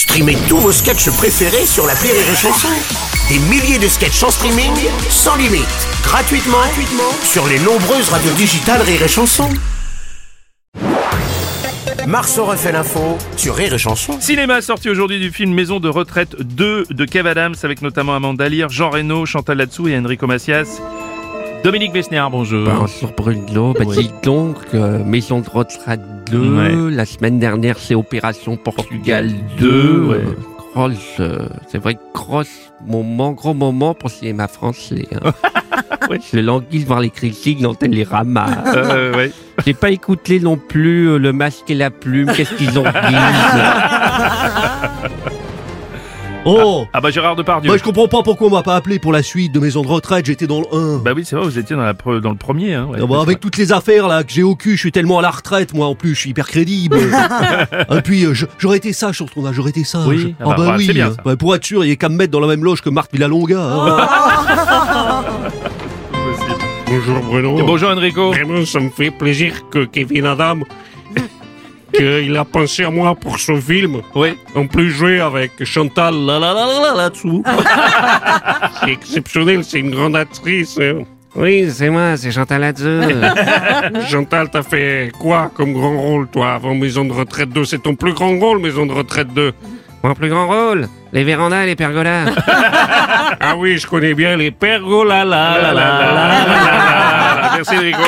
Streamez tous vos sketchs préférés sur la Rire et Chanson. Des milliers de sketchs en streaming, sans limite, gratuitement, gratuitement sur les nombreuses radios digitales Rire et Chanson. Marceau refait l'info sur Rire et Chanson. Cinéma sorti aujourd'hui du film Maison de retraite 2 de Kev Adams avec notamment Amanda Lear, Jean Reno, Chantal Latsou et Enrico Macias. Dominique Besniard, bonjour. Bonjour Bruno, bah dis donc, euh, Maison de retraite 2, Ouais. la semaine dernière c'est Opération Portugal 2, deux, ouais. euh, grosse, euh, c'est vrai, gros moment, gros moment pour cinéma français. Hein. Ouais. Je languis voir les critiques dans Télérama. Euh, ouais. J'ai pas écouté non plus euh, le masque et la plume, qu'est-ce qu'ils ont dit Oh Ah bah Gérard Depardieu. Bah je comprends pas pourquoi on m'a pas appelé pour la suite de Maison de retraite, j'étais dans le 1. Bah oui, c'est vrai, vous étiez dans, la pre- dans le premier. Hein, ouais. Ah bah, avec toutes les affaires là que j'ai au cul, je suis tellement à la retraite moi en plus, je suis hyper crédible. Et puis euh, j'aurais été sage sur ton âge, j'aurais été sage. Oui, ah ah bah, bah, bah, oui. bien, ça. Bah, pour être sûr, il y a qu'à me mettre dans la même loge que Marc Villalonga. hein. Possible. Bonjour Bruno. Et bonjour Enrico. Vraiment, ça me fait plaisir que Kevin Adam, qu'il a pensé à moi pour son film. Oui. En plus jouer avec Chantal là là là là là là-dessous. c'est exceptionnel, c'est une grande actrice. hein. Oui, c'est moi, c'est Chantal Latsou. Chantal, t'as fait quoi comme grand rôle, toi, avant Maison de retraite 2 C'est ton plus grand rôle, Maison de retraite 2 Mon plus grand rôle, les vérandas et les pergolas. Ah oui, je connais bien les pergolas là Ah là là là là là là là. Merci Enrico.